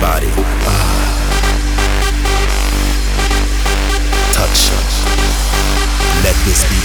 body. Ah. Touch us. Let this be